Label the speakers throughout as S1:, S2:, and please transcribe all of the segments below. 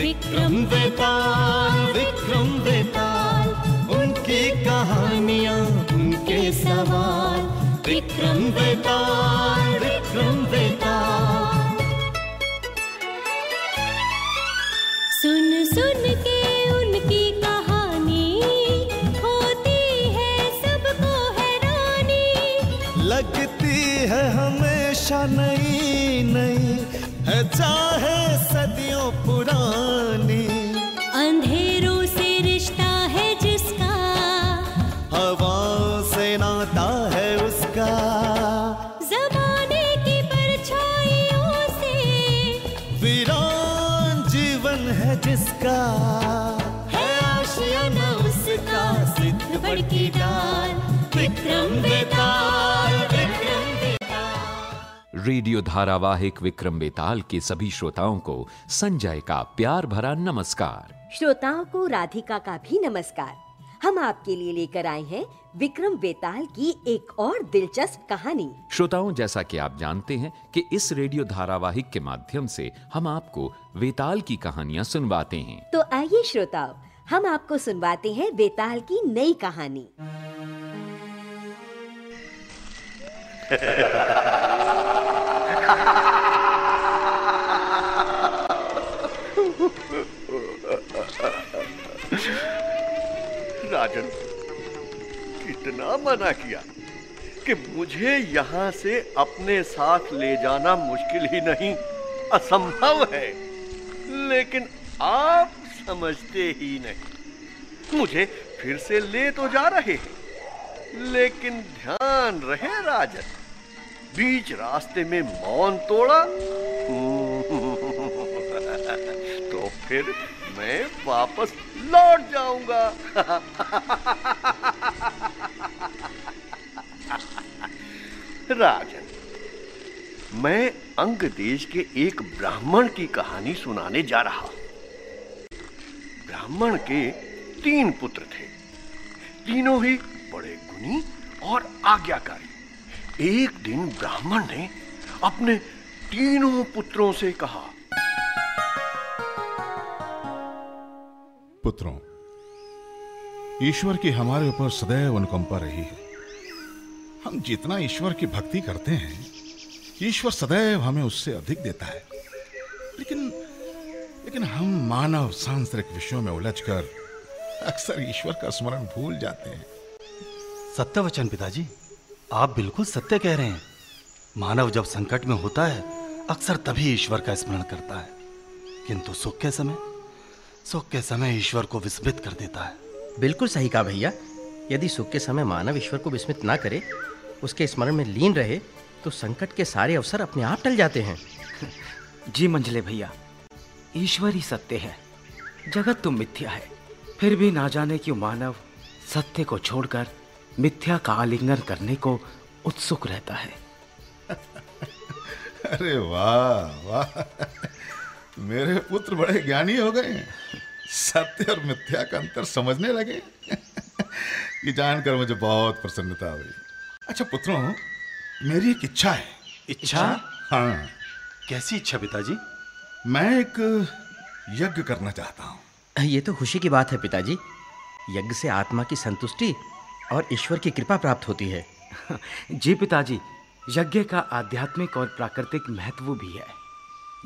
S1: विक्रम वेताल विक्रम वेताल, उनकी कहानियाँ, उनके सवाल। विक्रम वेताल विक्रम वेताल।
S2: सुन सुन के उनकी कहानी, होती है सबको हैरानी।
S1: लगती है हमेशा नई नई है चाहे
S3: रेडियो धारावाहिक विक्रम बेताल के सभी श्रोताओं को संजय का प्यार भरा नमस्कार।
S4: श्रोताओं को राधिका का भी नमस्कार। हम आपके लिए लेकर आए हैं विक्रम बेताल की एक और दिलचस्प कहानी।
S3: श्रोताओं जैसा कि आप जानते हैं कि इस रेडियो धारावाहिक के माध्यम से हम आपको वेताल की कहानियाँ सुनवाते हैं।
S4: तो आइए श्रोताओं हम आपको सुनवाते हैं बेताल की नई कहानी।
S5: राजन कितना मना किया कि मुझे यहाँ से अपने साथ ले जाना मुश्किल ही नहीं, असंभव है। लेकिन आप समझते ही नहीं। मुझे फिर से ले तो जा रहे हैं, लेकिन ध्यान रहे राजन, बीच रास्ते में मौन तोड़ा। तो फिर मैं वापस लौट जाऊँगा। राजन, मैं अंग देश के एक ब्राह्मण की कहानी सुनाने जा रहा हूँ। ब्राह्मण के तीन पुत्र थे। तीनों ही बड़े गुणी और आज्ञाकारी। एक दिन ब्राह्मण ने अपने तीनों पुत्रों से कहा
S6: पुत्रों, ईश्वर की हमारे ऊपर सदैव अनुकंपा रही है। हम जितना ईश्वर की भक्ति करते हैं, ईश्वर सदैव हमें उससे अधिक देता है। लेकिन लेकिन हम मानव सांसारिक विषयों में उलझकर अक्सर ईश्वर का स्मरण भूल जाते हैं।
S7: सत्य वचन पिताजी, आप बिल्कुल सत्य कह रहे हैं। मानव जब संकट में होता है, अक्सर तभी ईश्वर का स्मरण करता है। किंतु सुख के समय? सुख के समय ईश्वर को विस्मृत कर देता है।
S8: बिल्कुल सही कहा भैया। यदि सुख के समय मानव ईश्वर को विस्मित ना करे उसके स्मरण में लीन रहे तो संकट के सारे अवसर अपने आप टल जाते हैं।
S9: जी मंजले भैया ईश्वर ही सत्य है। जगत तो मिथ्या है। फिर भी ना जाने क्यों मानव सत्य को छोड़कर मिथ्या का आलिंगन करने को उत्सुक रहता है।
S6: अरे वाह वाह। मेरे पुत्र बड़े ज्ञानी हो गए हैं। सत्य और मिथ्या का अंतर समझने लगे ये जानकर मुझे बहुत प्रसन्नता हुई। अच्छा पुत्रों मेरी एक इच्छा है।
S7: इच्छा?
S6: हाँ।
S7: कैसी इच्छा पिताजी?
S6: मैं एक यज्ञ करना चाहता हूँ।
S8: ये तो खुशी की बात है पिताजी। यज्ञ से आत्मा की संतुष्टि और ईश्वर की कृपा प्राप्त होती है।
S9: जी पिताजी यज्ञ का आध्यात्मिक और प्राकृतिक महत्व भी है।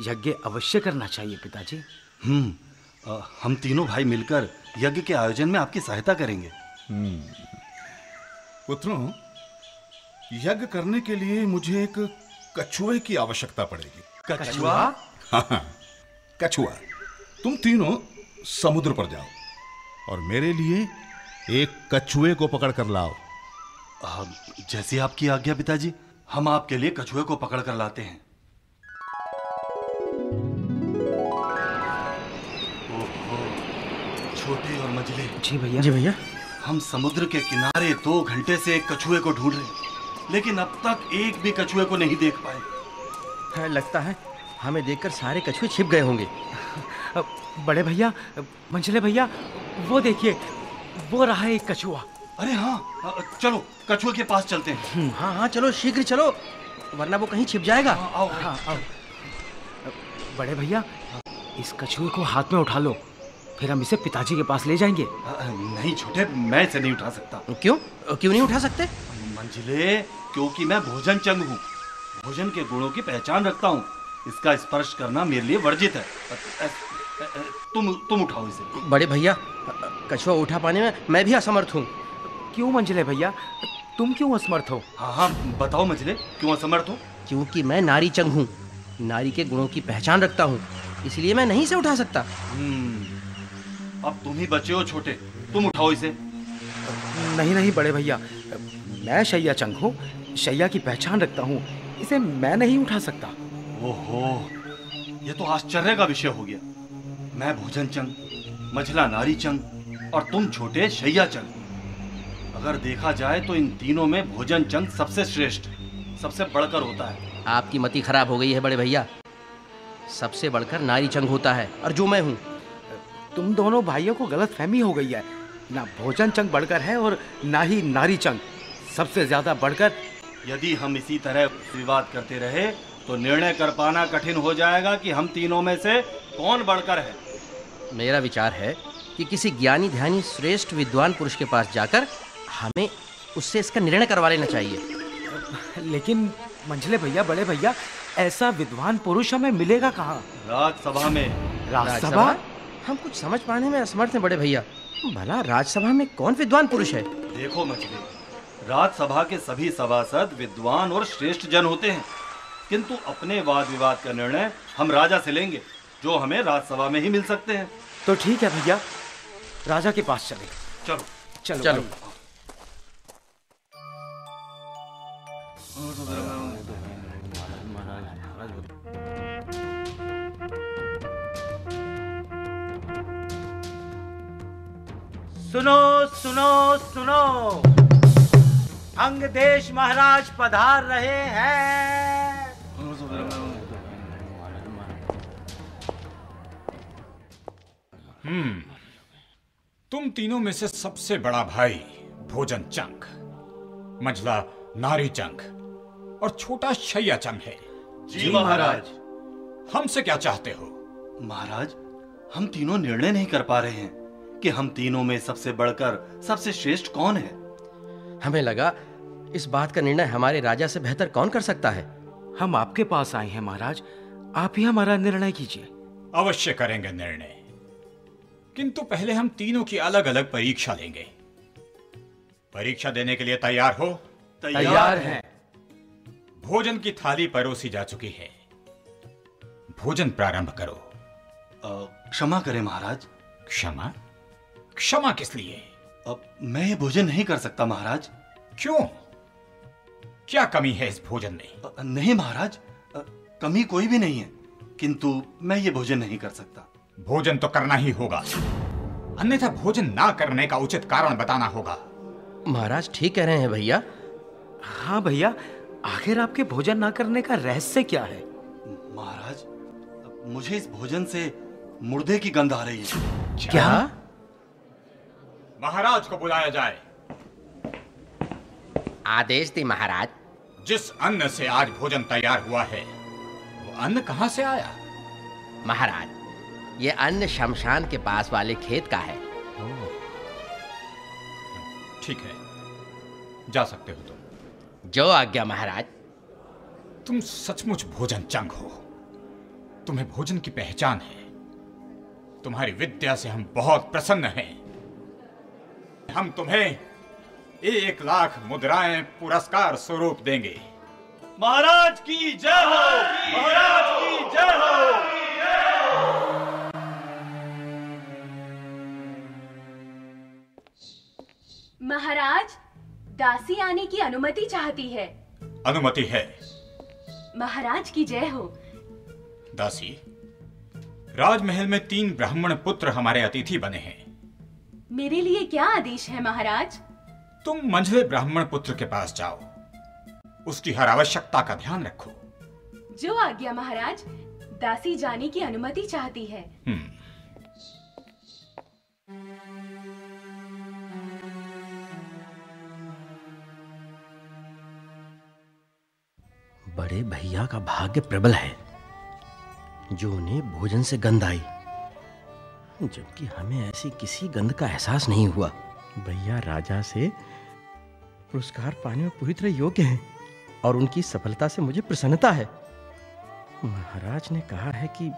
S9: यज्ञ अवश्य करना चाहिए पिताजी।
S7: हम्म हम तीनों भाई मिलकर यज्ञ के आयोजन में आपकी सहायता करेंगे।
S6: पुत्रों यज्ञ करने के लिए मुझे एक कछुए की आवश्यकता पड़ेगी।
S7: कछुआ?
S6: हाँ हाँ। कछुआ तुम तीनों समुद्र पर जाओ और मेरे लिए एक कछुए को पकड़ कर लाओ
S7: जैसी आपकी आज्ञा पिताजी हम आपके लिए कछुए को पकड़ कर लाते हैं। छोटे और मझले।
S9: जी भैया।
S8: जी भैया।
S7: हम समुद्र के किनारे दो घंटे से एक कछुए को ढूंढ रहे लेकिन अब तक एक भी कछुए को नहीं देख पाए।
S8: है, लगता है हमें देखकर सारे कछुए छिप गए होंगे।
S9: बड़े भैया मंझले भैया वो देखिए वो रहा है एक कछुआ।
S7: अरे हाँ चलो कछुए के पास चलते हैं।
S8: हाँ हाँ चलो शीघ्र चलो वरना वो कहीं छिप जाएगा।
S7: हाँ, आओ।
S9: हाँ आओ। बड़े भैया इस कछुए को हाथ में उठा लो। फिर हम इसे पिताजी के पास ले जाएँगे।
S7: नहीं छोटे मैं इसे नहीं उठा सकता।
S8: क्यों? क्यों नहीं उठा सकते?
S7: मंजिले क्योंकि मैं भोजन चंग हूँ। भोजन के गुणों की पहचान रखता हूँ। इसका स्पर्श करना मेरे लिए वर्जित है। तुम तुम उठाओ इसे।
S8: बड़े भैया कछुआ उठा पाने में मैं भी असमर्थ हूँ।
S9: क्यों मंजिले भैया? तुम क्यों असमर्थ हो?
S7: हाँ हाँ बताओ मंजिले क्यों असमर्थ हो?
S8: क्योंकि मैं नारी चंग हूँ। नारी के गुणों की पहचान रखता हूँ। इसलिए मैं नहीं से उठा सकता।
S7: हम्म, अब तुम ही बचे हो छोटे। तुम उठाओ इसे।
S9: नहीं नहीं बड़े भैया। मैं शैया चंग हूँ। शैया की पहचान रखता हूँ। इसे मैं नहीं उठा सकता।
S7: ओहो ये तो आश्चर्य का विषय हो गया। मैं भोजन चंग मझला नारी चंग और तुम छोटे शैया चंग। अगर देखा जाए तो इन तीनों में भोजन चंग सबसे श्रेष्ठ सबसे बढ़कर होता है।
S8: आपकी मति खराब हो गई है बड़े भैया। सबसे बढ़कर नारी चंग होता है और जो मैं हूँ।
S9: तुम दोनों भाइयों को गलत फहमी हो गई है। ना भोजन चंग बढ़कर है और ना ही नारी चंग। सबसे ज़्यादा बढ़कर
S7: यदि हम इसी तरह विवाद करते रहे तो निर्णय कर पाना कठिन हो जाएगा कि हम तीनों में से कौन बढ़कर है।
S8: मेरा विचार है कि किसी ज्ञानी ध्यानी श्रेष्ठ विद्वान पुरुष के पास जाकर हमें उससे इसका निर्णय करवा लेना चाहिए।
S9: लेकिन मंझले भैया बड़े भैया ऐसा विद्वान पुरुष हमें मिलेगा कहाँ?
S7: राजसभा में।
S9: राजसभा?
S8: हम कुछ समझ पाने में असमर्थ हैं बड़े भैया। भला राजसभा में कौन विद्वान पुरुष है?
S7: देखो मछली राजसभा के सभी सभासद विद्वान और श्रेष्ठ जन होते हैं। किंतु अपने वाद विवाद का निर्णय हम राजा से लेंगे जो हमें राज्यसभा में ही मिल सकते हैं।
S9: तो ठीक है भैया राजा के पास चले।
S7: चलो।
S9: चलो
S8: चलो।
S9: भाई। सुनो सुनो सुनो। अंग देश महाराज पधार रहे हैं।
S10: हम्म तुम तीनों में से सबसे बड़ा भाई भोजन चंग मंझला नारी चंग और छोटा शैया चंग है।
S7: जी महाराज।
S10: हमसे क्या चाहते हो?
S7: महाराज हम तीनों निर्णय नहीं कर पा रहे हैं। कि हम तीनों में सबसे बढ़कर सबसे श्रेष्ठ कौन है?
S8: हमें लगा इस बात का निर्णय हमारे राजा से बेहतर कौन कर सकता है?
S9: हम आपके पास आए हैं महाराज। आप ही हमारा निर्णय कीजिए।
S10: अवश्य करेंगे निर्णय। किंतु पहले हम तीनों की अलग अलग परीक्षा लेंगे। परीक्षा देने के लिए तैयार हो?
S9: तैयार हैं।
S10: भोजन की थाली परोसी जा चुकी है। भोजन प्रारंभ करो।
S7: क्षमा करें महाराज।
S10: क्षमा? क्षमा किस लिए?
S7: अब मैं ये भोजन नहीं कर सकता महाराज।
S10: क्यों? क्या कमी है इस भोजन में?
S7: नहीं महाराज। कमी कोई भी नहीं है किंतु मैं ये भोजन नहीं कर सकता।
S10: भोजन तो करना ही होगा। अन्यथा भोजन ना करने का उचित कारण बताना होगा।
S8: महाराज ठीक कह रहे हैं भैया।
S9: हाँ भैया आखिर आपके भोजन ना करने का रहस्य क्या है?
S7: महाराज मुझे इस भोजन से मुर्दे की गंध आ रही है। क्या?
S9: क्या
S10: महाराज को बुलाया जाए।
S8: आदेश दी महाराज।
S10: जिस अन्न से आज भोजन तैयार हुआ है वो अन्न कहाँ से आया?
S8: महाराज ये अन्न शमशान के पास वाले खेत का है।
S10: ठीक है। जा सकते हो तुम।
S8: जो आज्ञा महाराज।
S10: तुम सचमुच भोजन चंग हो। तुम्हें भोजन की पहचान है। तुम्हारी विद्या से हम बहुत प्रसन्न हैं। हम तुम्हें एक लाख मुद्राएँ पुरस्कार स्वरूप देंगे।
S7: महाराज की जय हो! महाराज की जय हो!
S11: महाराज दासी आने की अनुमति चाहती है।
S10: अनुमति है।
S11: महाराज की जय हो।
S10: दासी राजमहल में तीन ब्राह्मण पुत्र हमारे अतिथि बने हैं।
S11: मेरे लिए क्या आदेश है महाराज?
S10: तुम मंझले ब्राह्मण पुत्र के पास जाओ। उसकी हर आवश्यकता का ध्यान रखो।
S11: जो आज्ञा महाराज। दासी जाने की अनुमति चाहती है।
S10: हम्म।
S8: बड़े भैया का भाग्य प्रबल है। जो उन्हें भोजन से गंध आई। जबकि हमें ऐसी किसी गंध का एहसास नहीं हुआ। भैया राजा से पुरस्कार पाने में पूरी तरह योग्य हैं और उनकी सफलता से मुझे प्रसन्नता है। महाराज ने कहा है कि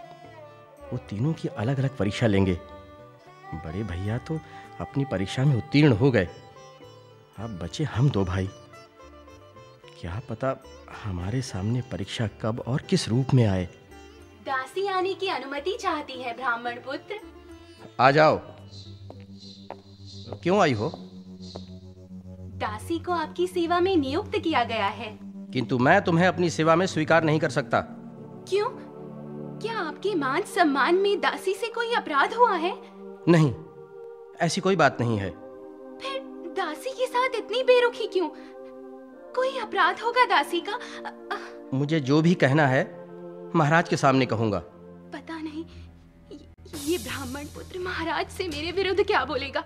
S8: वो तीनों की अलग अलग परीक्षा लेंगे। बड़े भैया तो अपनी परीक्षा में उत्तीर्ण हो गए। अब बचे हम दो भाई। क्या पता हमारे सामने परीक्षा कब और किस रूप में आए।
S11: दासी आने की अनुमति चाहती है ब्राह्मण पुत्र।
S8: आ जाओ। क्यों आई हो?
S11: दासी को आपकी सेवा में नियुक्त किया गया है।
S8: किंतु मैं तुम्हें अपनी सेवा में स्वीकार नहीं कर सकता।
S11: क्यों? क्या आपके मान सम्मान में दासी से कोई अपराध हुआ है?
S8: नहीं ऐसी कोई बात नहीं है।
S11: फिर दासी के साथ इतनी बेरुखी क्यों? कोई अपराध होगा दासी का?
S8: मुझे जो भी कहना है महाराज के सामने कहूँगा।
S11: ये- ब्राह्मण पुत्र महाराज से मेरे विरुद्ध क्या बोलेगा?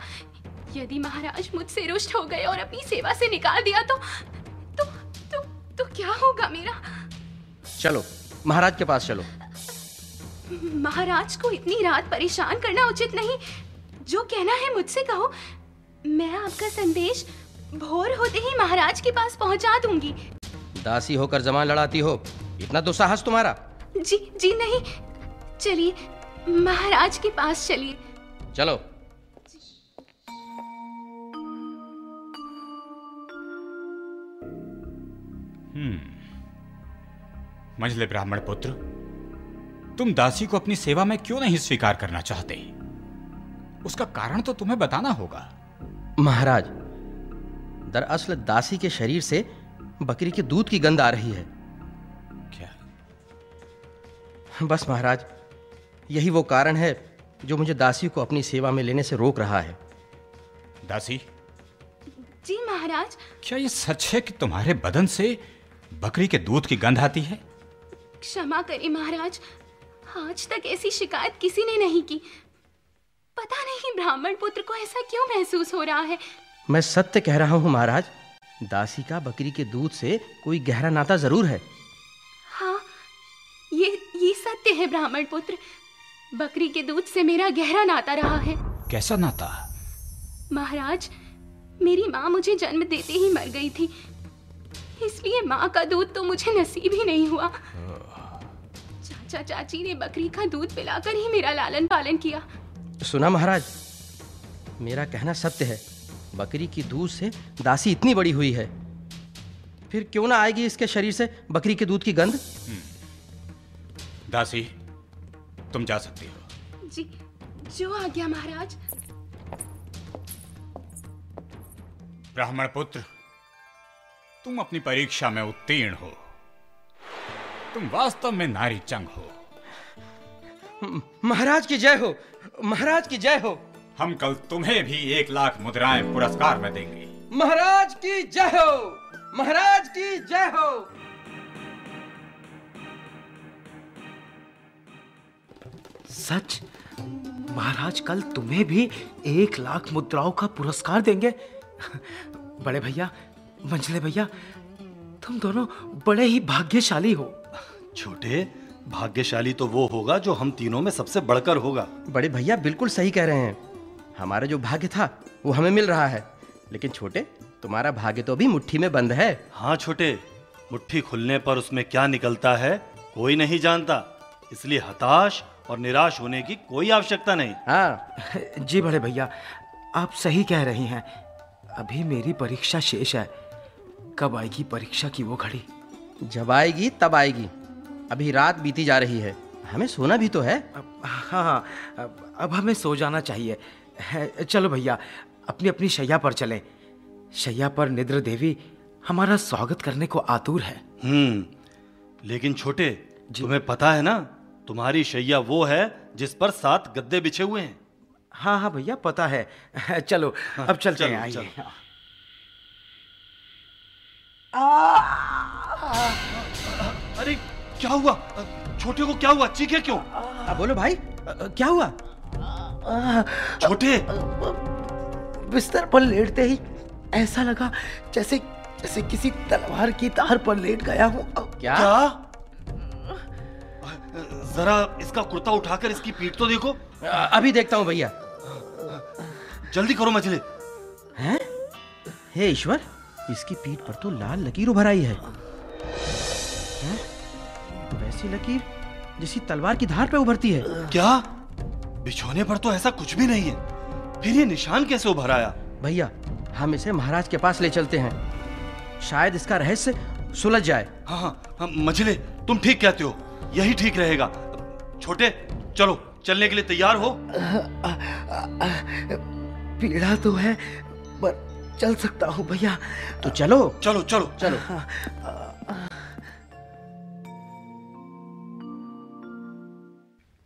S11: यदि महाराज मुझसे रुष्ट हो गए और अपनी सेवा से निकाल दिया तो तो तो, तो क्या होगा मेरा?
S8: चलो महाराज के पास चलो।
S11: महाराज को इतनी रात परेशान करना उचित नहीं। जो कहना है मुझसे कहो। मैं आपका संदेश भोर होते ही महाराज के पास पहुँचा दूँगी।
S8: दासी होकर जमान लड़ाती हो। इतना दुस्साहस तुम्हारा।
S11: जी जी नहीं। चलिए महाराज के पास चलिए।
S8: चलो।
S10: मंझले ब्राह्मण पुत्र तुम दासी को अपनी सेवा में क्यों नहीं स्वीकार करना चाहते? उसका कारण तो तुम्हें बताना होगा।
S8: महाराज दरअसल दासी के शरीर से बकरी के दूध की गंध आ रही है।
S10: क्या?
S8: बस महाराज यही वो कारण है जो मुझे दासी को अपनी सेवा में लेने से रोक रहा है।
S10: दासी?
S11: जी महाराज।
S10: क्या ये सच है कि तुम्हारे बदन से बकरी के दूध की गंध आती है?
S11: क्षमा करें महाराज। आज तक ऐसी शिकायत किसी ने नहीं की। पता नहीं ब्राह्मण पुत्र को ऐसा क्यों महसूस हो रहा है।
S8: मैं सत्य कह रहा हूँ महाराज दासी का बकरी के दूध से कोई गहरा नाता ज़रूर है।
S11: हाँ ये ये सत्य है ब्राह्मण पुत्र। बकरी के दूध से मेरा गहरा नाता रहा है।
S10: कैसा नाता?
S11: महाराज मेरी माँ मुझे जन्म देते ही मर गई थी। इसलिए माँ का दूध तो मुझे नसीब ही नहीं हुआ। चाचा चाची ने बकरी का दूध पिलाकर ही मेरा लालन पालन किया।
S8: सुना महाराज मेरा कहना सत्य है। बकरी की दूध से दासी इतनी बड़ी हुई है। फिर क्यों ना आएगी इसके शरीर से बकरी के दूध की गंध?
S10: दासी तुम जा सकती हो।
S11: जी जो आ गया महाराज।
S10: ब्राह्मण पुत्र तुम अपनी परीक्षा में उत्तीर्ण हो। तुम वास्तव में नारी चंग हो।
S8: महाराज की जय हो महाराज की जय हो।
S10: हम कल तुम्हें भी एक लाख मुद्राएँ पुरस्कार में देंगे।
S8: महाराज की जय हो महाराज की जय हो।
S9: सच? महाराज कल तुम्हें भी एक लाख मुद्राओं का पुरस्कार देंगे। बड़े भैया मंझले भैया तुम दोनों बड़े ही भाग्यशाली हो।
S7: छोटे भाग्यशाली तो वो होगा जो हम तीनों में सबसे बढ़कर होगा।
S8: बड़े भैया बिल्कुल सही कह रहे हैं। हमारा जो भाग्य था वो हमें मिल रहा है। लेकिन छोटे तुम्हारा भाग्य तो अभी मुट्ठी में बंद है।
S7: हाँ छोटे मुट्ठी खुलने पर उसमें क्या निकलता है कोई नहीं जानता। इसलिए हताश और निराश होने की कोई आवश्यकता नहीं।
S8: हाँ।
S9: जी बड़े भैया आप सही कह रही हैं। अभी मेरी परीक्षा शेष है। कब आएगी परीक्षा की वो घड़ी?
S8: जब आएगी तब आएगी। अभी रात बीती जा रही है। हमें सोना भी तो है।
S9: अब- हाँ हाँ। अब अब हमें सो जाना चाहिए। चलो भैया अपनी अपनी शैया पर चलें। शैया पर निद्र देवी हमारा स्वागत करने को आतुर है।
S7: हम्म लेकिन छोटे तुम्हें पता है ना तुम्हारी शैया वो है जिस पर सात गद्दे बिछे हुए हैं।
S9: हाँ हाँ भैया पता है। चलो अब चलते
S7: चलो,
S9: हैं आइए।
S7: चलो। अरे क्या हुआ? छोटे को क्या हुआ? चीखे क्यों?
S8: अब बोलो भाई अ, क्या हुआ?
S7: छोटे।
S9: बिस्तर पर लेटते ही ऐसा लगा जैसे जैसे किसी तलवार की तार पर लेट गया हूँ।
S8: क्या?
S7: क्या? जरा इसका कुर्ता उठाकर इसकी पीठ तो देखो।
S8: अभी देखता हूँ भैया।
S7: जल्दी करो मछली।
S8: हैं? हे ईश्वर इसकी पीठ पर तो लाल लकीर उभर आई है। हैं? वैसी लकीर जिसी तलवार की धार पे उभरती है।
S7: क्या? बिछोने पर तो ऐसा कुछ भी नहीं है। फिर ये निशान कैसे उभर आया?
S8: भैया हम इसे महाराज के पास ले चलते हैं। शायद इसका रहस्य सुलझ जाए।
S7: हाँ हाँ हाँ मछली तुम ठीक कहते हो। यही ठीक रहेगा। छोटे चलो चलने के लिए तैयार हो।
S9: पीड़ा तो है पर चल सकता हूँ भैया।
S8: तो चलो।
S7: चलो चलो
S8: चलो।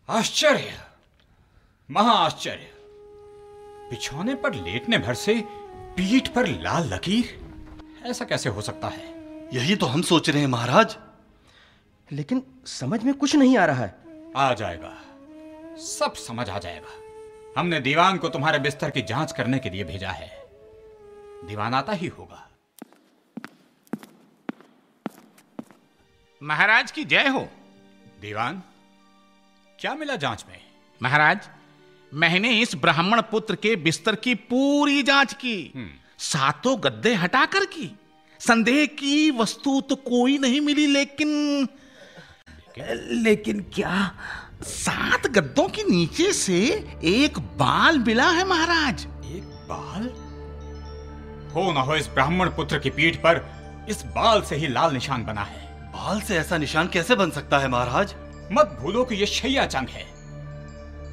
S10: आश्चर्य! महा आश्चर्य बिछौने पर लेटने भर से पीठ पर लाल लकीर? ऐसा कैसे हो सकता है?
S7: यही तो हम सोच रहे हैं महाराज।
S8: लेकिन समझ में कुछ नहीं आ रहा है।
S10: आ जाएगा। सब समझ आ जाएगा। हमने दीवान को तुम्हारे बिस्तर की जाँच करने के लिए भेजा है। दीवान आता ही होगा।
S12: महाराज की जय हो।
S10: दीवान क्या मिला जाँच में?
S12: महाराज मैंने इस ब्राह्मण पुत्र के बिस्तर की पूरी जाँच की। सातों गद्दे हटाकर की। संदेह की वस्तु तो कोई नहीं मिली लेकिन लेकिन क्या सात गद्दों के नीचे से एक बाल मिला है महाराज?
S10: एक बाल? हो ना हो इस ब्राह्मण पुत्र की पीठ पर इस बाल से ही लाल निशान बना है।
S7: बाल से ऐसा निशान कैसे बन सकता है महाराज?
S10: मत भूलो कि यह शैया चंग है।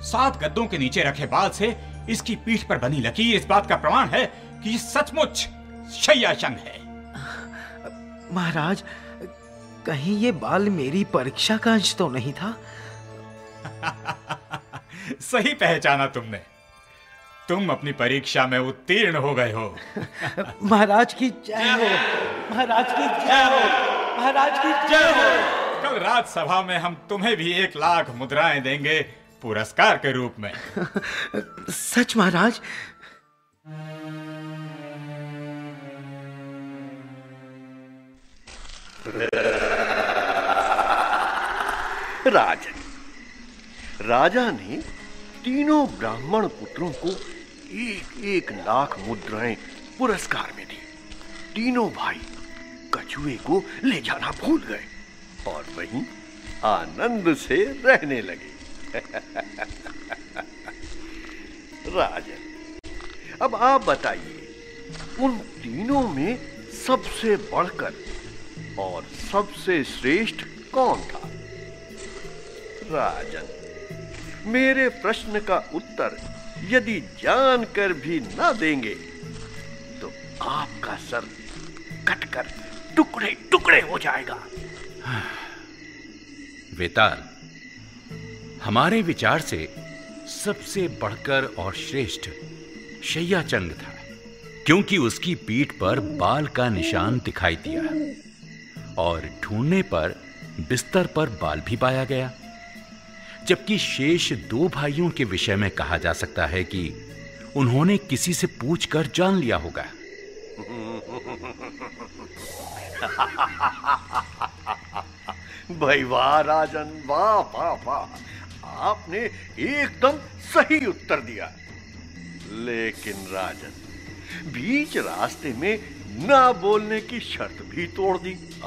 S10: सात गद्दों के नीचे रखे बाल से इसकी पीठ पर बनी लकीर इस बात का प्रमाण है कि सचमुच शैया चंग है।
S9: महाराज कहीं ये बाल मेरी परीक्षा का अंश तो नहीं था?
S10: सही पहचाना तुमने। तुम अपनी परीक्षा में उत्तीर्ण हो गए हो।
S9: महाराज की जय हो। महाराज की जय हो। महाराज की जय हो।
S10: कल रात सभा में हम तुम्हें भी एक लाख मुद्राएँ देंगे पुरस्कार के रूप में।
S9: सच महाराज?
S5: राजन। राजा ने तीनों ब्राह्मण पुत्रों को एक एक लाख मुद्राएँ पुरस्कार में दी। तीनों भाई कछुए को ले जाना भूल गए और वहीं आनंद से रहने लगे। राजन, अब आप बताइए, उन तीनों में सबसे बढ़कर और सबसे श्रेष्ठ कौन था? राजन, मेरे प्रश्न का उत्तर यदि जानकर भी न देंगे तो आपका सर कटकर टुकड़े टुकड़े हो जाएगा।
S3: वेताल, हमारे विचार से सबसे बढ़कर और श्रेष्ठ शैया चंग था, क्योंकि उसकी पीठ पर बाल का निशान दिखाई दिया और ढूँढने पर बिस्तर पर बाल भी पाया गया। जबकि शेष दो भाइयों के विषय में कहा जा सकता है कि उन्होंने किसी से पूछकर जान लिया होगा।
S5: भाई वाह, राजन, वाह वाह वाह। आपने एकदम सही उत्तर दिया। लेकिन राजन, बीच रास्ते में ना बोलने की शर्त भी तोड़ दी।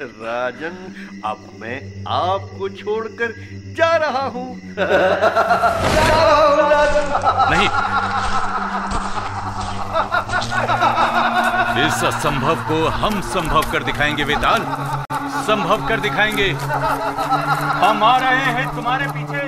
S5: राजन, अब मैं आपको छोड़कर जा रहा हूँ।
S3: नहीं। इस असंभव को हम संभव कर दिखाएँगे, वेताल। संभव कर दिखाएँगे।
S10: हम आ रहे हैं तुम्हारे पीछे।